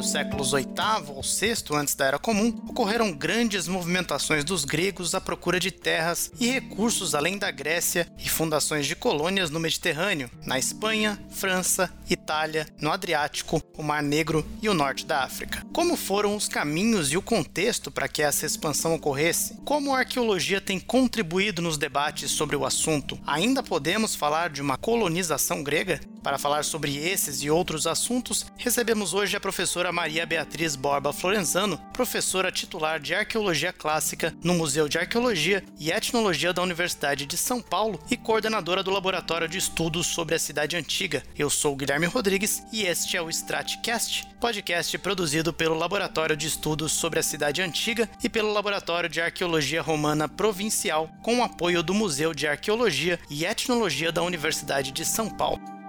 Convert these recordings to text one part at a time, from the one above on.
Os séculos VIII ou VI antes da Era Comum, ocorreram grandes movimentações dos gregos à procura de terras e recursos além da Grécia e fundações de colônias no Mediterrâneo, na Espanha, França, Itália, no Adriático, o Mar Negro e o norte da África. Como foram os caminhos e o contexto para que essa expansão ocorresse? Como a arqueologia tem contribuído nos debates sobre o assunto? Ainda podemos falar de uma colonização grega? Para falar sobre esses e outros assuntos, recebemos hoje a professora Maria Beatriz Borba Florenzano, professora titular de Arqueologia Clássica no Museu de Arqueologia e Etnologia da Universidade de São Paulo e coordenadora do Laboratório de Estudos sobre a Cidade Antiga. Eu sou Guilherme Rodrigues e este é o Stratcast, podcast produzido pelo Laboratório de Estudos sobre a Cidade Antiga e pelo Laboratório de Arqueologia Romana Provincial, com o apoio do Museu de Arqueologia e Etnologia da Universidade de São Paulo.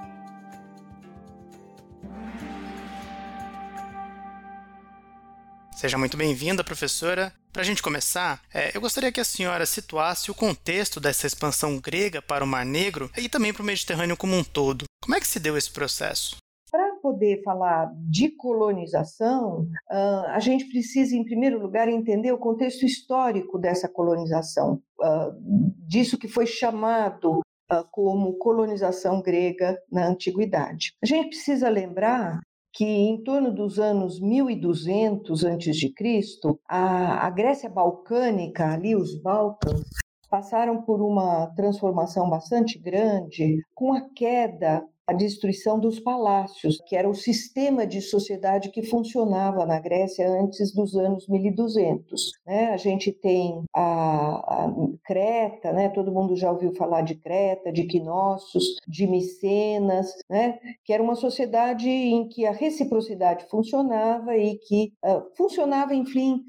Seja muito bem-vinda, professora. Para a gente começar, é, eu gostaria que a senhora situasse o contexto dessa expansão grega para o Mar Negro e também para o Mediterrâneo como um todo. Como é que se deu esse processo? Para poder falar de colonização, a gente precisa, em primeiro lugar, entender o contexto histórico dessa colonização, disso que foi chamado como colonização grega na antiguidade. A gente precisa lembrar que em torno dos anos 1200 a.C., a, a Grécia balcânica, ali os Balcãs, passaram por uma transformação bastante grande com a queda a destruição dos palácios, que era o sistema de sociedade que funcionava na Grécia antes dos anos 1200. Né? A gente tem a, a, Creta, né? todo mundo já ouviu falar de Creta, de Quinócios, de Micenas, né? que era uma sociedade em que a reciprocidade funcionava e que uh, funcionava, enfim,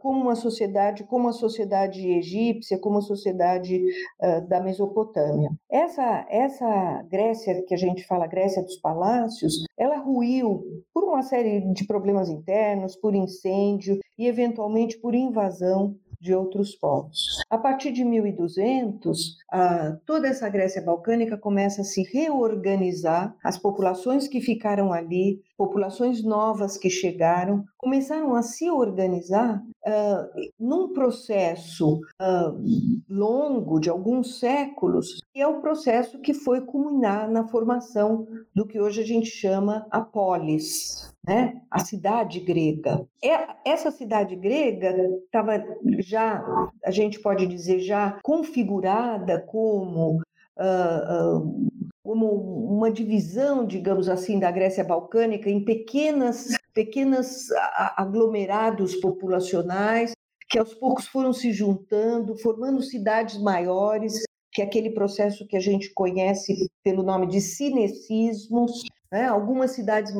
como uma sociedade, como a sociedade egípcia, como a sociedade uh, da Mesopotâmia. Essa, essa Grécia, que a gente fala Grécia dos Palácios, ela ruiu por uma série de problemas internos, por incêndio e, eventualmente, por invasão de outros povos. A partir de 1200, toda essa Grécia balcânica começa a se reorganizar, as populações que ficaram ali, populações novas que chegaram, começaram a se organizar uh, num processo uh, longo, de alguns séculos, que é o processo que foi culminar na formação do que hoje a gente chama a polis, né? a cidade grega. Essa cidade grega estava já, a gente pode dizer, já configurada como Uh, uh, como uma divisão, digamos assim, da Grécia balcânica em pequenas, pequenas aglomerados populacionais que aos poucos foram se juntando, formando cidades maiores, que é aquele processo que a gente conhece pelo nome de cinecismos. Né? Algumas cidades,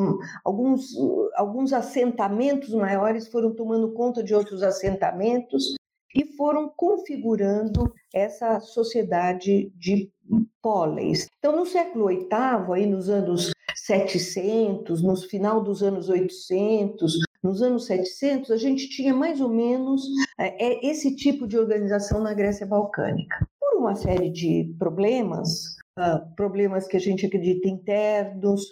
alguns, alguns assentamentos maiores foram tomando conta de outros assentamentos e foram configurando essa sociedade de póleis. Então, no século VIII, aí nos anos 700, no final dos anos 800, nos anos 700, a gente tinha mais ou menos é, é, esse tipo de organização na Grécia Balcânica. Por uma série de problemas, uh, problemas que a gente acredita internos,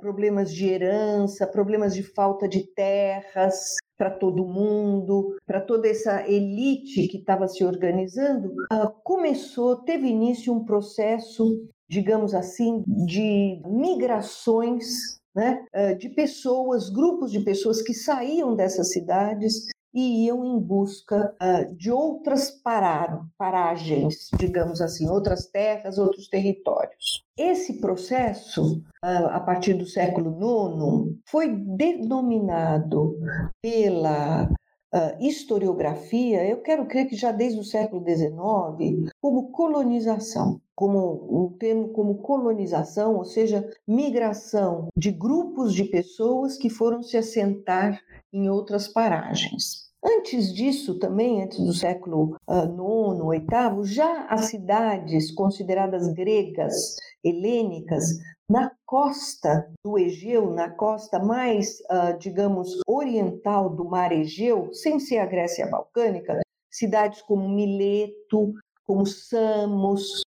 problemas de herança, problemas de falta de terras, para todo mundo, para toda essa elite que estava se organizando, uh, começou, teve início um processo, digamos assim, de migrações né, uh, de pessoas, grupos de pessoas que saíam dessas cidades e iam em busca uh, de outras parar, paragens, digamos assim, outras terras, outros territórios. Esse processo, uh, a partir do século IX, foi denominado pela Uh, historiografia, eu quero crer que já desde o século XIX, como colonização, como um termo como colonização, ou seja, migração de grupos de pessoas que foram se assentar em outras paragens. Antes disso, também, antes do século IX, uh, VIII, já as cidades consideradas gregas, helênicas, na costa do Egeu, na costa mais, uh, digamos, oriental do mar Egeu, sem ser a Grécia Balcânica, cidades como Mileto, como Samos,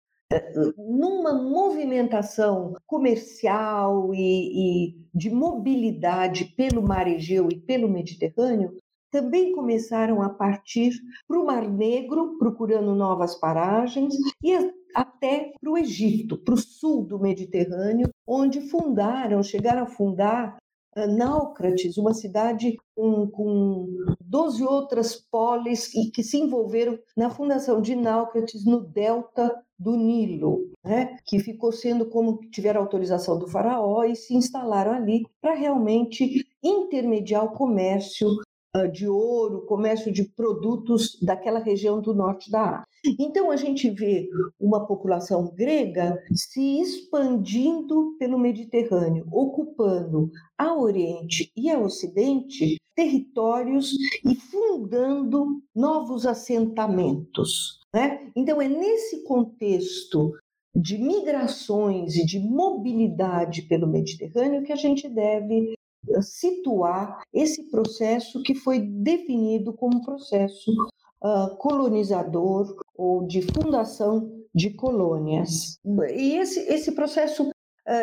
numa movimentação comercial e, e de mobilidade pelo mar Egeu e pelo Mediterrâneo, também começaram a partir para o Mar Negro, procurando novas paragens, e até para o Egito, para o sul do Mediterrâneo, onde fundaram, chegaram a fundar uh, Náucrates, uma cidade com, com 12 outras polis e que se envolveram na fundação de Náucrates no delta do Nilo, né? que ficou sendo como tiveram autorização do faraó e se instalaram ali para realmente intermediar o comércio de ouro, comércio de produtos daquela região do norte da África. Então a gente vê uma população grega se expandindo pelo Mediterrâneo, ocupando a Oriente e a Ocidente territórios e fundando novos assentamentos. Né? Então é nesse contexto de migrações e de mobilidade pelo Mediterrâneo que a gente deve situar esse processo que foi definido como processo uh, colonizador ou de fundação de colônias. E esse, esse processo, uh,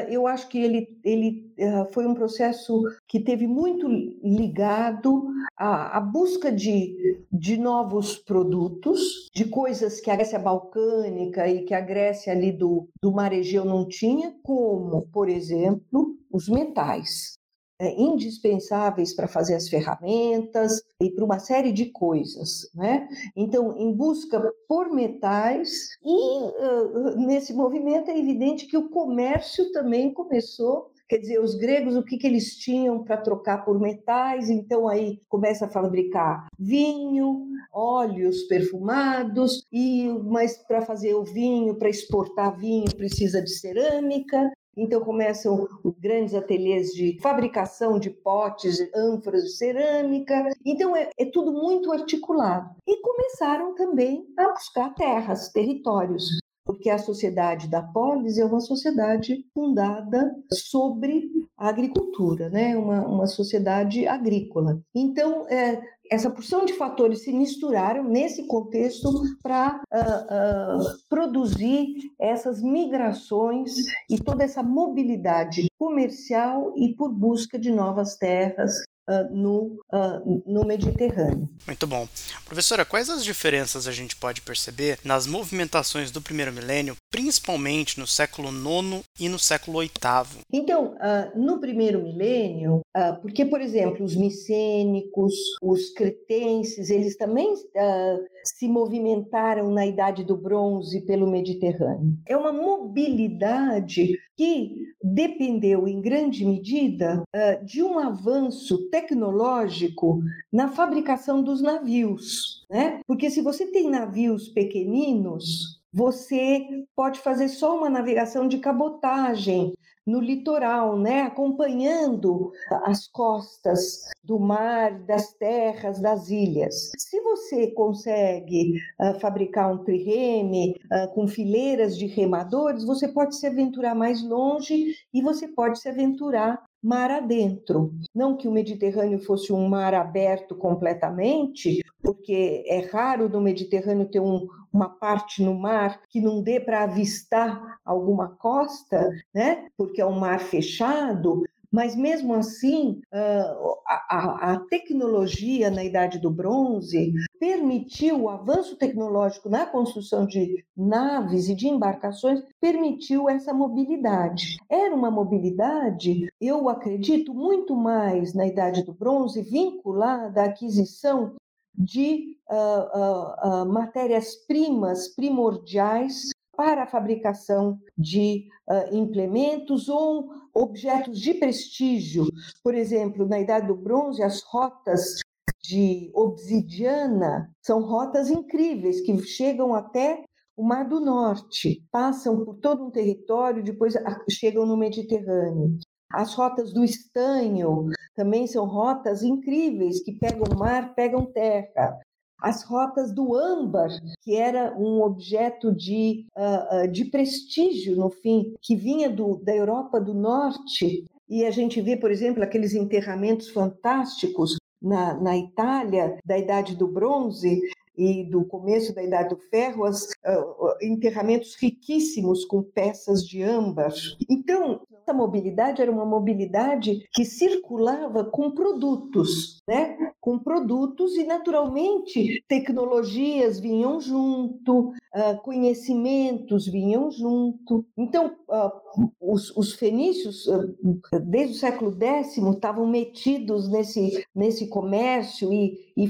eu acho que ele, ele uh, foi um processo que teve muito ligado à, à, busca de, de novos produtos, de coisas que a Grécia balcânica e que a Grécia ali do, do Mar Egeu não tinha, como, por exemplo, os metais é, indispensáveis para fazer as ferramentas e para uma série de coisas, né? Então, em busca por metais e uh, nesse movimento é evidente que o comércio também começou Quer dizer, os gregos, o que, que eles tinham para trocar por metais? Então, aí começa a fabricar vinho, óleos perfumados, e mas para fazer o vinho, para exportar vinho, precisa de cerâmica. Então começam grandes ateliês de fabricação de potes, ânforas de cerâmica. Então é, é tudo muito articulado. E começaram também a buscar terras, territórios porque a sociedade da polis é uma sociedade fundada sobre a agricultura, né? uma, uma sociedade agrícola. Então, é, essa porção de fatores se misturaram nesse contexto para uh, uh, produzir essas migrações e toda essa mobilidade comercial e por busca de novas terras uh, no, uh, no Mediterrâneo. Muito bom. Professora, quais as diferenças a gente pode perceber nas movimentações do primeiro milênio, principalmente no século IX e no século VIII? Então, uh, no primeiro milênio, porque, por exemplo, os micênicos, os cretenses, eles também se movimentaram na Idade do Bronze pelo Mediterrâneo. É uma mobilidade que dependeu, em grande medida, de um avanço tecnológico na fabricação dos navios, né? Porque se você tem navios pequeninos, você pode fazer só uma navegação de cabotagem no litoral, né, acompanhando as costas do mar, das terras, das ilhas. Se você consegue uh, fabricar um trireme uh, com fileiras de remadores, você pode se aventurar mais longe e você pode se aventurar mar adentro. Não que o Mediterrâneo fosse um mar aberto completamente, porque é raro no Mediterrâneo ter um, uma parte no mar que não dê para avistar alguma costa, né? Porque é um mar fechado, mas mesmo assim, a, a, tecnologia na Idade do Bronze permitiu o avanço tecnológico na construção de naves e de embarcações, permitiu essa mobilidade. Era uma mobilidade, eu acredito, muito mais na Idade do Bronze, vinculada à aquisição de uh, uh, uh, matérias-primas primordiais para a fabricação de uh, implementos ou objetos de prestígio. Por exemplo, na Idade do Bronze, as rotas de obsidiana são rotas incríveis que chegam até o Mar do Norte, passam por todo um território, depois chegam no Mediterrâneo. As rotas do estanho também são rotas incríveis que pegam mar, pegam terra as rotas do âmbar, que era um objeto de, uh, de prestígio, no fim, que vinha do, da Europa do Norte. E a gente vê, por exemplo, aqueles enterramentos fantásticos na, na Itália da Idade do Bronze, e do começo da Idade do Ferro, as, uh, enterramentos riquíssimos com peças de âmbar. Então, essa mobilidade era uma mobilidade que circulava com produtos, né? Com produtos e, naturalmente, tecnologias vinham junto, uh, conhecimentos vinham junto. Então, uh, os, os, fenícios, uh, desde o século X, estavam metidos nesse, nesse comércio e, e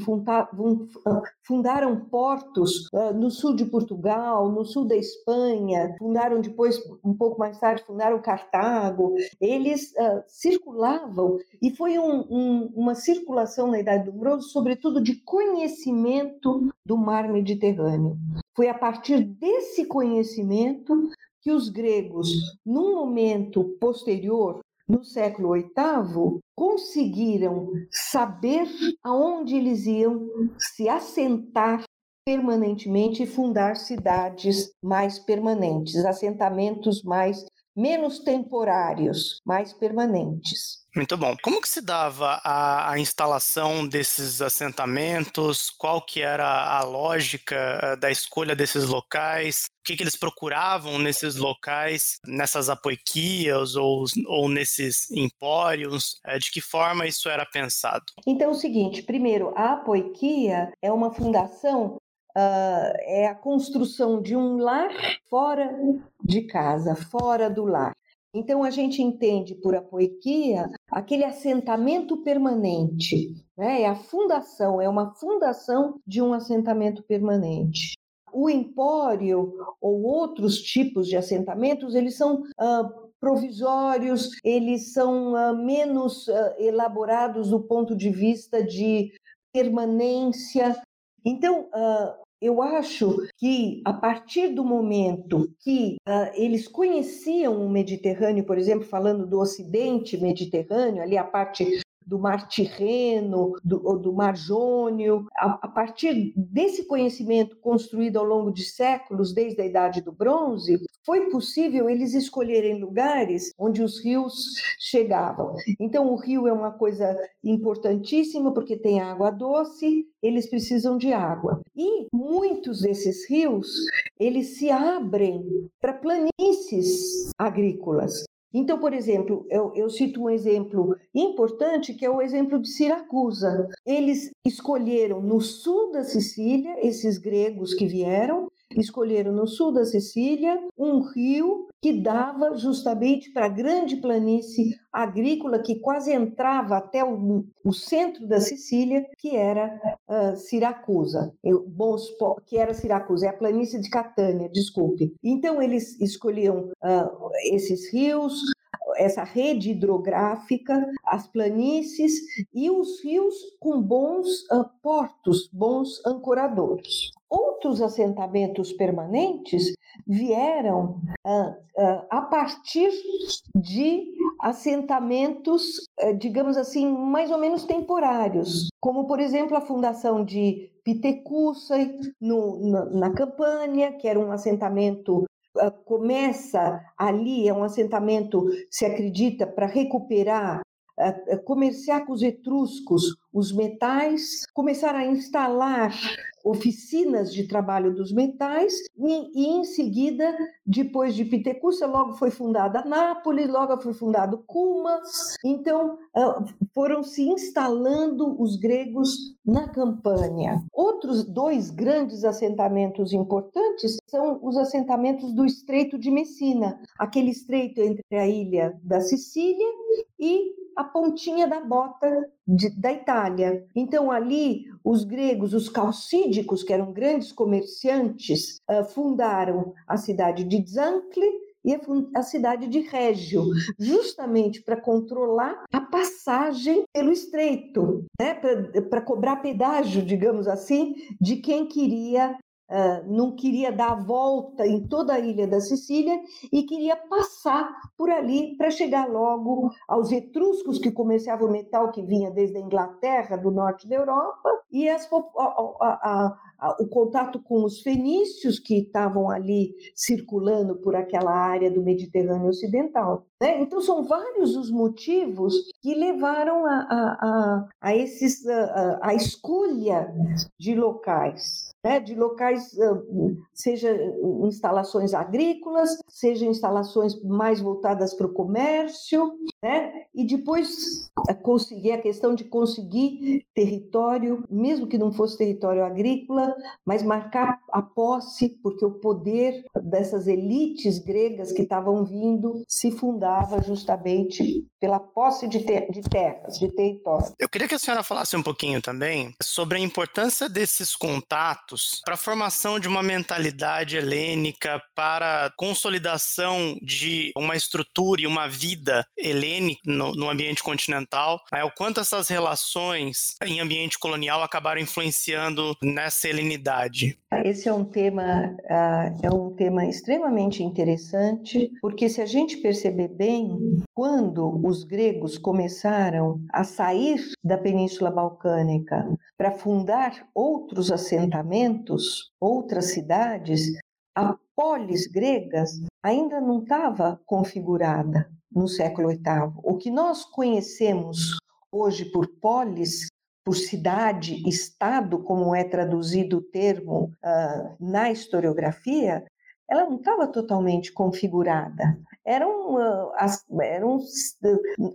fundaram portos no sul de Portugal, no sul da Espanha, fundaram depois, um pouco mais tarde, fundaram Cartago. Eles circulavam e foi um, um, uma circulação na Idade do Bronze, sobretudo de conhecimento do mar Mediterrâneo. Foi a partir desse conhecimento que os gregos, num momento posterior, no século VIII, conseguiram saber aonde eles iam se assentar permanentemente e fundar cidades mais permanentes, assentamentos mais menos temporários, mais permanentes. Muito bom. Como que se dava a, a, instalação desses assentamentos? Qual que era a lógica eh, da escolha desses locais? O que, que eles procuravam nesses locais, nessas apoiquias ou, ou nesses empórios? Eh, de que forma isso era pensado? Então é o seguinte, primeiro, a apoiquia é uma fundação Uh, é a construção de um lar fora de casa, fora do lar. Então, a gente entende por apoiquia aquele assentamento permanente, né? é a fundação, é uma fundação de um assentamento permanente. O empório ou outros tipos de assentamentos, eles são uh, provisórios, eles são uh, menos uh, elaborados do ponto de vista de permanência. Então, eu acho que a partir do momento que uh, eles conheciam o Mediterrâneo, por exemplo, falando do Ocidente Mediterrâneo, ali a parte do Mar Tirreno, do, do Mar Jônio. A, a, partir desse conhecimento construído ao longo de séculos, desde a Idade do Bronze, foi possível eles escolherem lugares onde os rios chegavam. Então, o rio é uma coisa importantíssima porque tem água doce, eles precisam de água. E muitos desses rios, eles se abrem para planícies agrícolas. Então, por exemplo, eu, eu, cito um exemplo importante que é o exemplo de Siracusa. Eles escolheram no sul da Sicília, esses gregos que vieram, escolheram no sul da Sicília um rio que dava justamente para a grande planície agrícola que quase entrava até o, o centro da Sicília, que era uh, Siracusa, eu, que era Siracusa, é a planície de Catânia, desculpe. Então eles escolhiam uh, esses rios, essa rede hidrográfica, as planícies e os rios com bons uh, portos, bons ancoradores. Outros assentamentos permanentes vieram uh, uh, a partir de assentamentos, digamos assim, mais ou menos temporários, como, por exemplo, a fundação de Pitecussai na, na Campânia, que era um assentamento ah, começa ali, é um assentamento, se acredita, para recuperar, ah, ah, comerciar com os etruscos os metais, começar a instalar oficinas de trabalho dos metais e, e, em seguida, depois de Pitecúcia, logo foi fundada Nápoles, logo foi fundado Cumas. Então, foram se instalando os gregos na Campânia. Outros dois grandes assentamentos importantes são os assentamentos do Estreito de Messina, aquele estreito entre a ilha da Sicília e a pontinha da bota de, da Itália. Então, ali, os gregos, os calcídicos, que eram grandes comerciantes, uh, fundaram a cidade de Zancle e a cidade de Régio, justamente para controlar a passagem pelo estreito, né? para cobrar pedágio, digamos assim, de quem queria Não queria dar a volta em toda a ilha da Sicília e queria passar por ali para chegar logo aos etruscos que comerciavam metal que vinha desde a Inglaterra, do norte da Europa, e as, a, a, o contato com os fenícios que estavam ali circulando por aquela área do Mediterrâneo Ocidental. Né? Então, são vários os motivos que levaram a, a, a, a esses, a, a escolha de locais né, de locais, seja instalações agrícolas, seja instalações mais voltadas para o comércio, né, e depois conseguir a questão de conseguir território, mesmo que não fosse território agrícola, mas marcar a posse, porque o poder dessas elites gregas que estavam vindo se fundava justamente pela posse de, ter de terras, de território. Eu queria que a senhora falasse um pouquinho também sobre a importância desses contatos para a formação de uma mentalidade helênica, para a consolidação de uma estrutura e uma vida helênica no, no ambiente continental, né? o quanto essas relações em ambiente colonial acabaram influenciando nessa helenidade. Esse é um tema uh, é um tema extremamente interessante, porque se a gente perceber bem, quando os gregos começaram a sair da Península Balcânica para fundar outros assentamentos, outras cidades, a polis gregas ainda não estava configurada no século VIII. O que nós conhecemos hoje por polis, por cidade, estado, como é traduzido o termo uh, na historiografia, ela não estava totalmente configurada eram, eram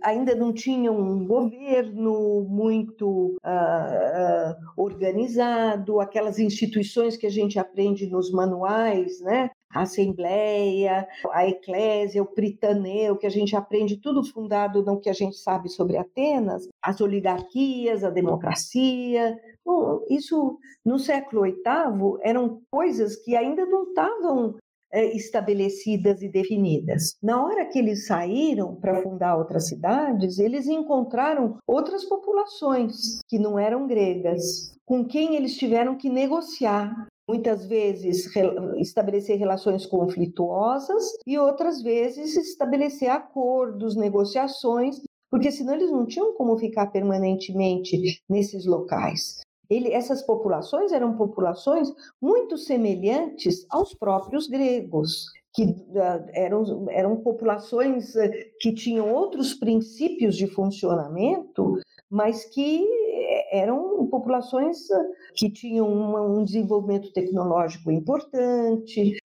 ainda não tinham um governo muito uh, uh, organizado, aquelas instituições que a gente aprende nos manuais, né? A Assembleia, a Eclésia, o Pritaneu, que a gente aprende tudo fundado no que a gente sabe sobre Atenas, as oligarquias, a democracia. Bom, isso no século VIII eram coisas que ainda não estavam estabelecidas e definidas. Na hora que eles saíram para fundar outras cidades, eles encontraram outras populações que não eram gregas, com quem eles tiveram que negociar muitas vezes estabelecer relações conflituosas e outras vezes estabelecer acordos, negociações, porque senão eles não tinham como ficar permanentemente nesses locais. Ele, essas populações eram populações muito semelhantes aos próprios gregos, que uh, eram, eram populações uh, que tinham outros princípios de funcionamento, mas que eh, eram populações uh, que tinham uma, um desenvolvimento tecnológico importante,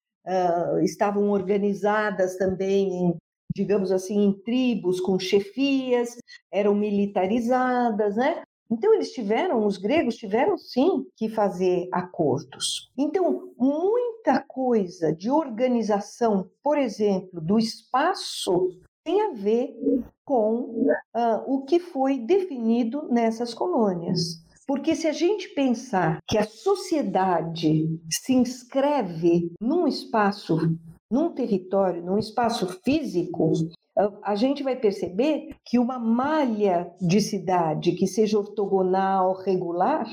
estavam organizadas também em digamos assim, em tribos com chefias, eram militarizadas, né? Então, eles tiveram, os gregos tiveram sim que fazer acordos. Então, muita coisa de organização, por exemplo, do espaço, tem a ver com uh, o que foi definido nessas colônias. Porque se a gente pensar que a sociedade se inscreve num espaço, num território, num espaço físico, a gente vai perceber que uma malha de cidade que seja ortogonal, regular,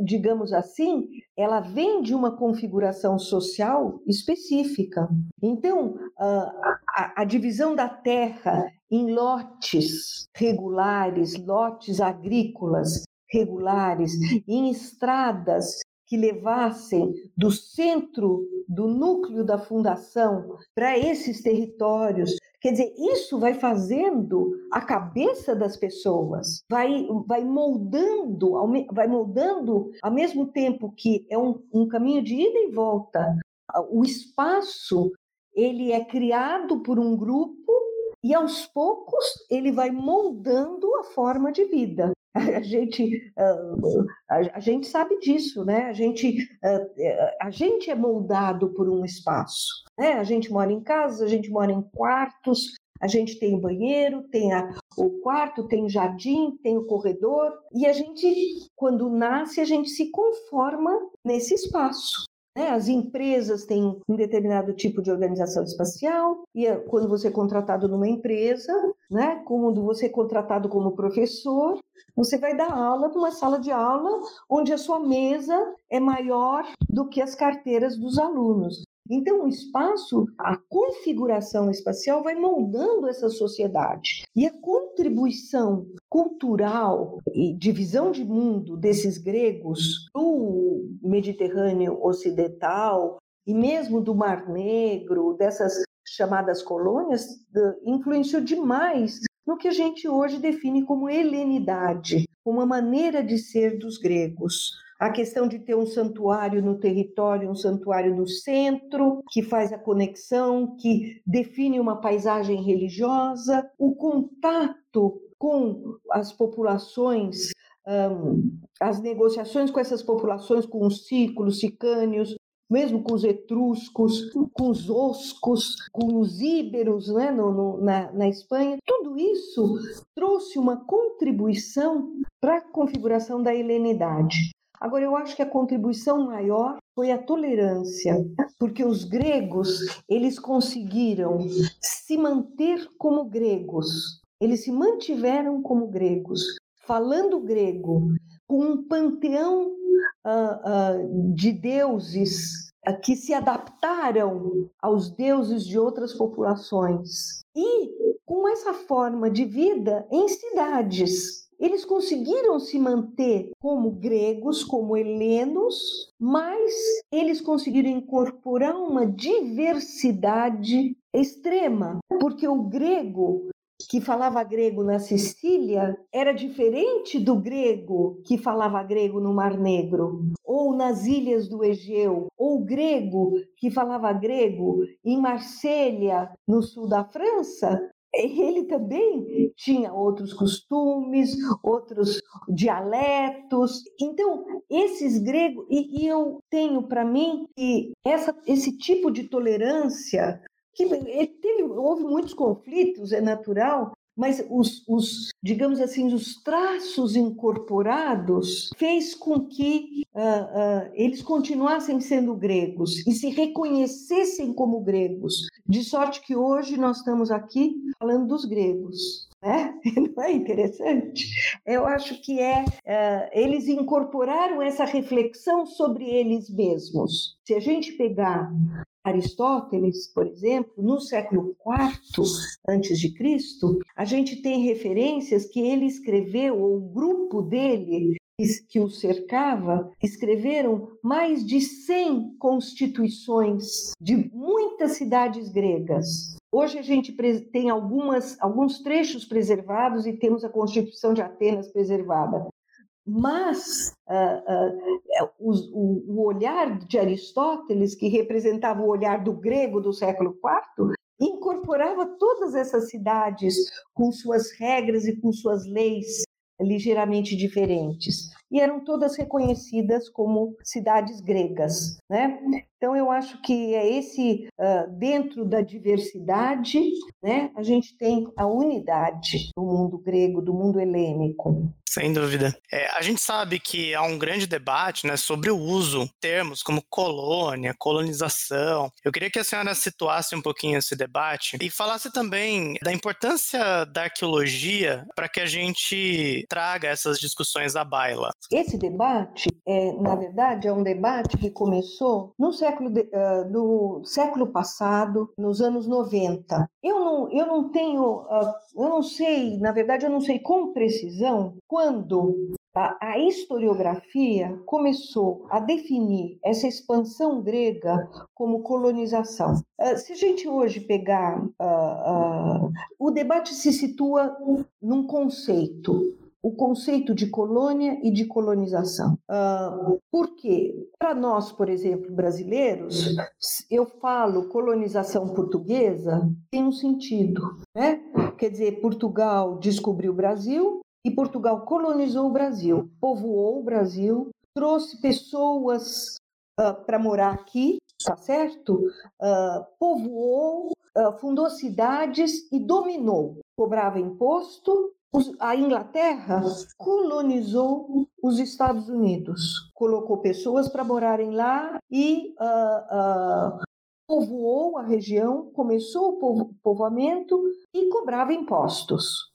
digamos assim, ela vem de uma configuração social específica. Então, a, a divisão da terra em lotes regulares, lotes agrícolas regulares, em estradas que levassem do centro do núcleo da fundação para esses territórios. Quer dizer, isso vai fazendo a cabeça das pessoas, vai, vai moldando, vai moldando ao mesmo tempo que é um, um caminho de ida e volta. O espaço ele é criado por um grupo e aos poucos ele vai moldando a forma de vida. A gente, a gente sabe disso, né? A gente, a gente é moldado por um espaço. Né? A gente mora em casa, a gente mora em quartos, a gente tem banheiro, tem a, o quarto, tem jardim, tem o corredor, e a gente, quando nasce, a gente se conforma nesse espaço. Né? As empresas têm um determinado tipo de organização espacial, e é quando você é contratado numa empresa, né? quando você é contratado como professor, você vai dar aula numa sala de aula onde a sua mesa é maior do que as carteiras dos alunos. Então, o espaço, a configuração espacial vai moldando essa sociedade. E a contribuição cultural e de visão de mundo desses gregos do Mediterrâneo Ocidental e mesmo do Mar Negro, dessas chamadas colônias, influenciou demais no que a gente hoje define como helenidade, uma maneira de ser dos gregos. A questão de ter um santuário no território, um santuário no centro, que faz a conexão, que define uma paisagem religiosa, o contato com as populações, um, as negociações com essas populações, com os ciclos, sicânios, mesmo com os etruscos, com os oscos, com os íberos né, no, no, na, na Espanha. Tudo isso trouxe uma contribuição para a configuração da helenidade. Agora, eu acho que a contribuição maior foi a tolerância, porque os gregos, eles conseguiram se manter como gregos. Eles se mantiveram como gregos, falando grego, com um panteão uh, uh, de deuses uh, que se adaptaram aos deuses de outras populações. E com essa forma de vida em cidades. Eles conseguiram se manter como gregos, como helenos, mas eles conseguiram incorporar uma diversidade extrema, porque o grego que falava grego na Sicília era diferente do grego que falava grego no Mar Negro, ou nas ilhas do Egeu, ou grego que falava grego em Marselha, no sul da França, ele também tinha outros costumes, outros dialetos. Então, esses gregos, e, e eu tenho para mim que essa, esse tipo de tolerância que teve, houve muitos conflitos, é natural, mas os, os, digamos assim, os traços incorporados fez com que uh, uh, eles continuassem sendo gregos e se reconhecessem como gregos, de sorte que hoje nós estamos aqui falando dos gregos. Né? Não é interessante? Eu acho que é, uh, eles incorporaram essa reflexão sobre eles mesmos. Se a gente pegar Aristóteles, por exemplo, no século IV antes de Cristo, a gente tem referências que ele escreveu, ou o grupo dele que o cercava, escreveram mais de 100 constituições de muitas cidades gregas. Hoje a gente tem algumas, alguns trechos preservados e temos a Constituição de Atenas preservada mas uh, uh, o, o, olhar de Aristóteles, que representava o olhar do grego do século IV, incorporava todas essas cidades com suas regras e com suas leis ligeiramente diferentes e eram todas reconhecidas como cidades gregas, né? Então eu acho que é esse uh, dentro da diversidade, né? A gente tem a unidade do mundo grego, do mundo helênico. Sem dúvida. É, a gente sabe que há um grande debate né, sobre o uso de termos como colônia, colonização. Eu queria que a senhora situasse um pouquinho esse debate e falasse também da importância da arqueologia para que a gente traga essas discussões à baila. Esse debate, é, na verdade, é um debate que começou no século de, uh, do século passado, nos anos 90. Eu não, eu não tenho, uh, eu não sei, na verdade, eu não sei com precisão quando a, historiografia começou a definir essa expansão grega como colonização. Se a gente hoje pegar, uh, uh, o debate se situa num conceito. O conceito de colônia e de colonização. por quê? Para nós, por exemplo, brasileiros, eu falo colonização portuguesa, tem um sentido. Né? Quer dizer, Portugal descobriu o Brasil, e Portugal colonizou o Brasil, povoou o Brasil, trouxe pessoas uh, para morar aqui, tá certo? Uh, povoou, uh, fundou cidades e dominou. Cobrava imposto. A Inglaterra colonizou os Estados Unidos, colocou pessoas para morarem lá e povoou a região, começou o povoamento e cobrava impostos.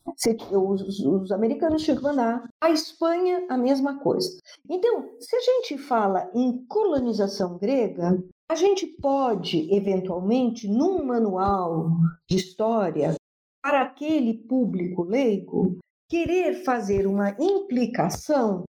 Os, os, americanos tinham que mandar. A Espanha, a mesma coisa. Então, se a gente fala em colonização grega, A gente pode, eventualmente, num manual de história, para aquele público leigo, querer fazer uma implicação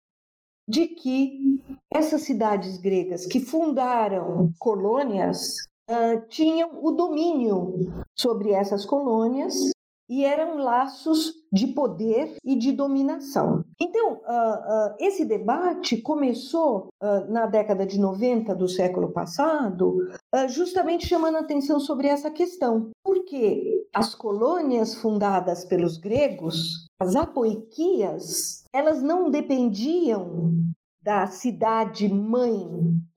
de que essas cidades gregas que fundaram colônias uh, tinham o domínio sobre essas colônias e eram laços de poder e de dominação. Então, uh, uh, esse debate começou uh, na década de 90 do século passado, justamente chamando atenção sobre essa questão, porque as colônias fundadas pelos gregos, as apoiquias, elas não dependiam da cidade mãe,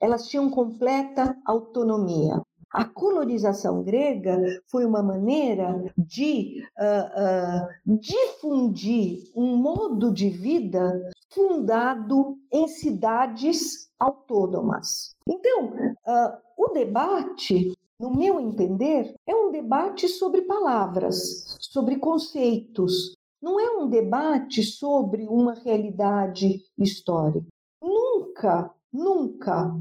elas tinham completa autonomia. A colonização grega foi uma maneira de uh, uh, difundir um modo de vida fundado em cidades autônomas. Então, uh, o debate, no meu entender, é um debate sobre palavras, sobre conceitos. Não é um debate sobre uma realidade histórica. Nunca, nunca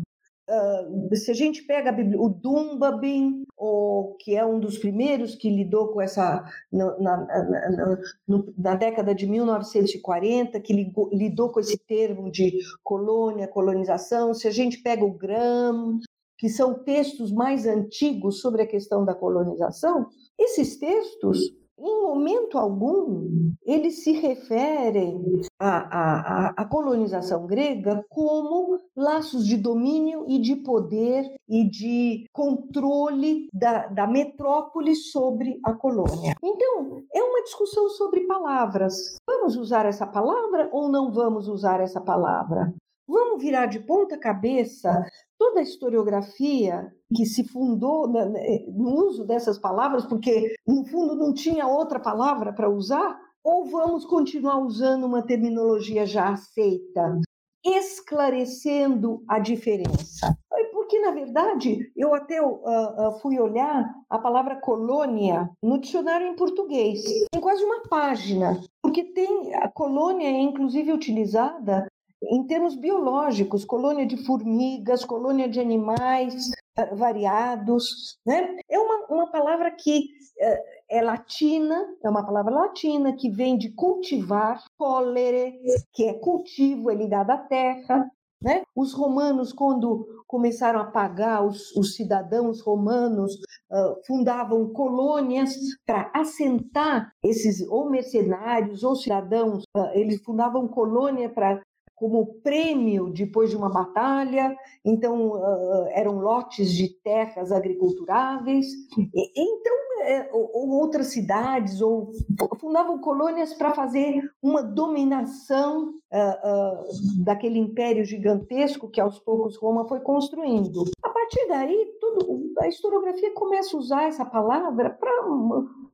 Se a gente pega Bíblia, o Dumbabin, o, que é um dos primeiros que lidou com essa, na, na, na, na década de 1940, que ligou, lidou com esse termo de colônia, colonização, se a gente pega o Graham, que são textos mais antigos sobre a questão da colonização, esses textos em momento algum, eles se referem à, à, à, colonização grega como laços de domínio e de poder e de controle da, da metrópole sobre a colônia. Então, é uma discussão sobre palavras. Vamos usar essa palavra ou não vamos usar essa palavra? Vamos virar de ponta cabeça toda a historiografia que se fundou no uso dessas palavras, porque no fundo não tinha outra palavra para usar? Ou vamos continuar usando uma terminologia já aceita, esclarecendo a diferença? Porque, na verdade, eu até uh, fui olhar a palavra colônia no dicionário em português. Tem quase uma página, porque tem a colônia é inclusive utilizada em termos biológicos, colônia de formigas, colônia de animais uh, variados. Né? É uma, uma palavra que uh, é latina, é uma palavra latina que vem de cultivar, colere, que é cultivo, é ligado à terra. Né? Os romanos, quando começaram a pagar, os, os cidadãos romanos uh, fundavam colônias para assentar esses ou mercenários ou cidadãos, uh, eles fundavam colônia para como prêmio depois de uma batalha, então uh, eram lotes de terras agriculturáveis. E, então, é, ou, outras cidades, ou fundavam colônias para fazer uma dominação uh, uh, daquele império gigantesco que aos poucos Roma foi construindo. A partir daí, tudo, a historiografia começa a usar essa palavra para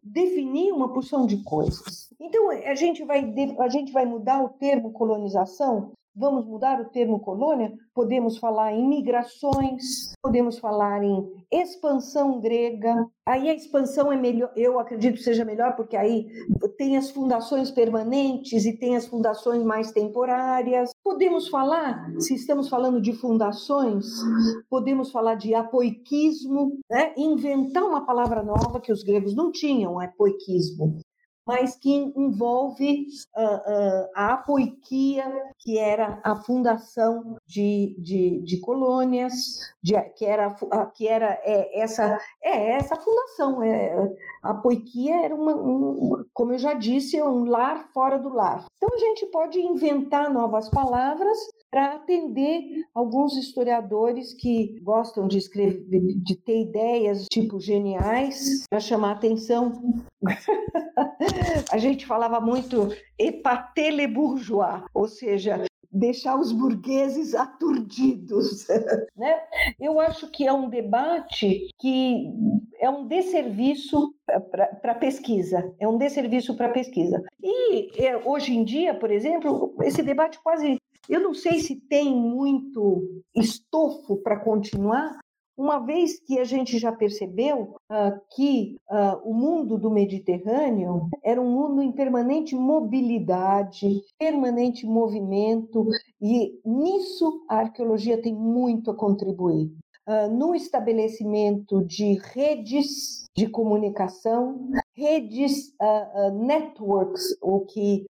definir uma porção de coisas. Então, a gente vai, a gente vai mudar o termo colonização Vamos mudar o termo colônia? Podemos falar em migrações, podemos falar em expansão grega. Aí a expansão é melhor, eu acredito que seja melhor, porque aí tem as fundações permanentes e tem as fundações mais temporárias. Podemos falar, se estamos falando de fundações, podemos falar de apoiquismo, né? inventar uma palavra nova que os gregos não tinham, apoiquismo mas que envolve uh, uh, a apoiquia, que era a fundação de, de, de colônias, de, que era, que era é, essa, é, essa fundação. É, a apoiquia era, uma, um, como eu já disse, é um lar fora do lar. Então, a gente pode inventar novas palavras para atender alguns historiadores que gostam de escrever, de ter ideias tipo geniais, para chamar atenção. a gente falava muito epatele bourgeois, ou seja, deixar os burgueses aturdidos. né? Eu acho que é um debate que é um desserviço para a pesquisa, é um desserviço para a pesquisa. E é, hoje em dia, por exemplo, esse debate quase eu não sei se tem muito estofo para continuar, uma vez que a gente já percebeu uh, que uh, o mundo do Mediterrâneo era um mundo em permanente mobilidade, permanente movimento, e nisso a arqueologia tem muito a contribuir. uh, no estabelecimento de redes de comunicação, redes, networks, o que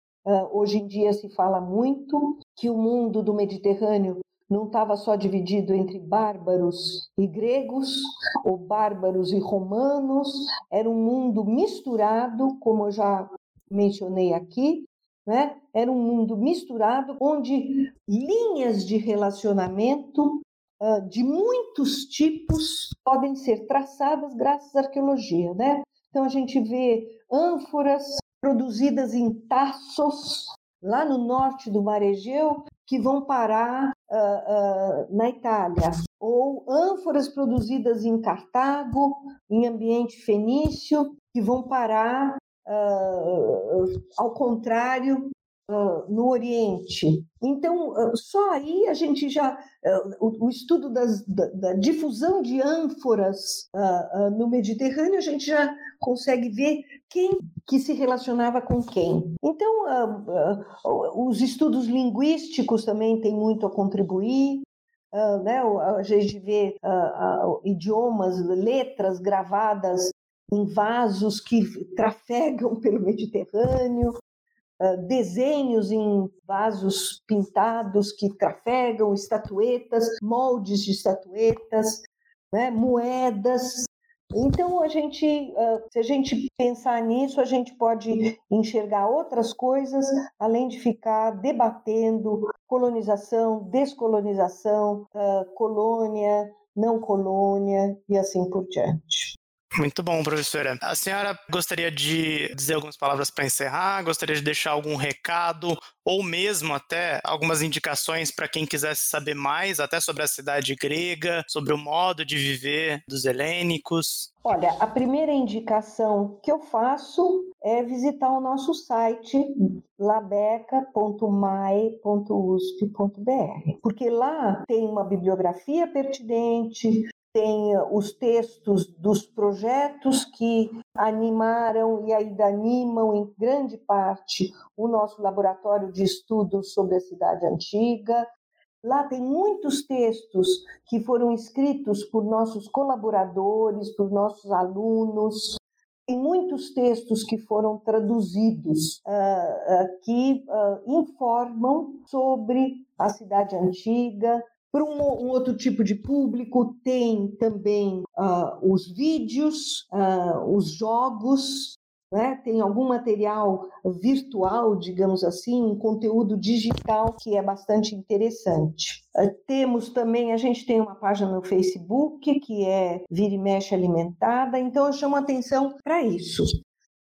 hoje em dia se fala muito, que o mundo do Mediterrâneo não estava só dividido entre bárbaros e gregos, ou bárbaros e romanos, era um mundo misturado, como eu já mencionei aqui, né? era um mundo misturado, onde linhas de relacionamento de muitos tipos podem ser traçadas graças à arqueologia. Né? Então, a gente vê ânforas produzidas em Tassos, lá no norte do Mar Egeu, que vão parar uh, uh, na Itália, ou ânforas produzidas em Cartago, em ambiente fenício, que vão parar, uh, ao contrário, no Oriente. Então, só aí a gente já. o, estudo das, da, da, difusão de ânforas no Mediterrâneo, a gente já consegue ver quem que se relacionava com quem. Então, uh, uh, os estudos linguísticos também têm muito a contribuir. Uh, né? A gente vê idiomas, letras gravadas em vasos que trafegam pelo Mediterrâneo, desenhos em vasos pintados que trafegam, estatuetas, moldes de estatuetas, né? moedas então, a gente, se a gente pensar nisso, a gente pode enxergar outras coisas, além de ficar debatendo colonização, descolonização, colônia, não colônia e assim por diante. Muito bom, professora. A senhora gostaria de dizer algumas palavras para encerrar? Gostaria de deixar algum recado ou mesmo até algumas indicações para quem quisesse saber mais, até sobre a cidade grega, sobre o modo de viver dos helênicos? Olha, a primeira indicação que eu faço é visitar o nosso site labeca.mai.usp.br, porque lá tem uma bibliografia pertinente, tem os textos dos projetos que animaram e ainda animam em grande parte o nosso laboratório de estudos sobre a cidade antiga. Lá tem muitos textos que foram escritos por nossos colaboradores, por nossos alunos. Tem muitos textos que foram traduzidos uh, uh, que uh, informam sobre a cidade antiga, para um, um, outro tipo de público, tem também uh, os vídeos, uh, os jogos, né? tem algum material virtual, digamos assim, um conteúdo digital que é bastante interessante. Uh, temos também, a gente tem uma página no Facebook que é Vira e Mexe Alimentada, então eu chamo atenção para isso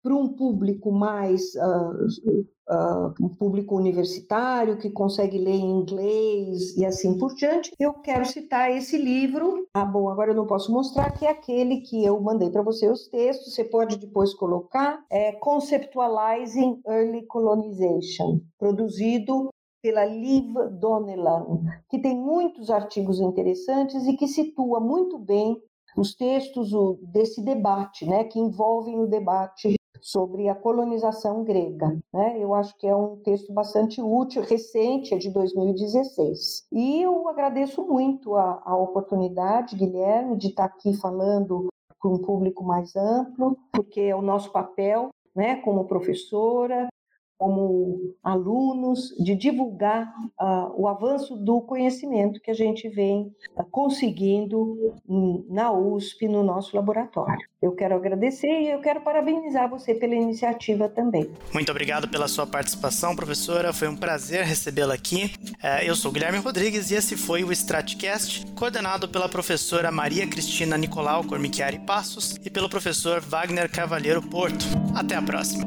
para um público mais uh, uh, um público universitário que consegue ler em inglês e assim por diante, eu quero citar esse livro. Ah, bom, agora eu não posso mostrar que é aquele que eu mandei para você os textos. Você pode depois colocar. É Conceptualizing Early Colonization, produzido pela Liv Donnellan, que tem muitos artigos interessantes e que situa muito bem os textos desse debate, né, que envolvem o debate sobre a colonização grega. Né? Eu acho que é um texto bastante útil, recente, é de 2016. E eu agradeço muito a, a oportunidade, Guilherme, de estar aqui falando para um público mais amplo, porque é o nosso papel né, como professora, como alunos, de divulgar uh, o avanço do conhecimento que a gente vem uh, conseguindo na USP, no nosso laboratório. Eu quero agradecer e eu quero parabenizar você pela iniciativa também. Muito obrigado pela sua participação, professora. Foi um prazer recebê-la aqui. É, eu sou Guilherme Rodrigues e esse foi o Stratcast, coordenado pela professora Maria Cristina Nicolau Cormichiari Passos e pelo professor Wagner Cavalheiro Porto. Até a próxima.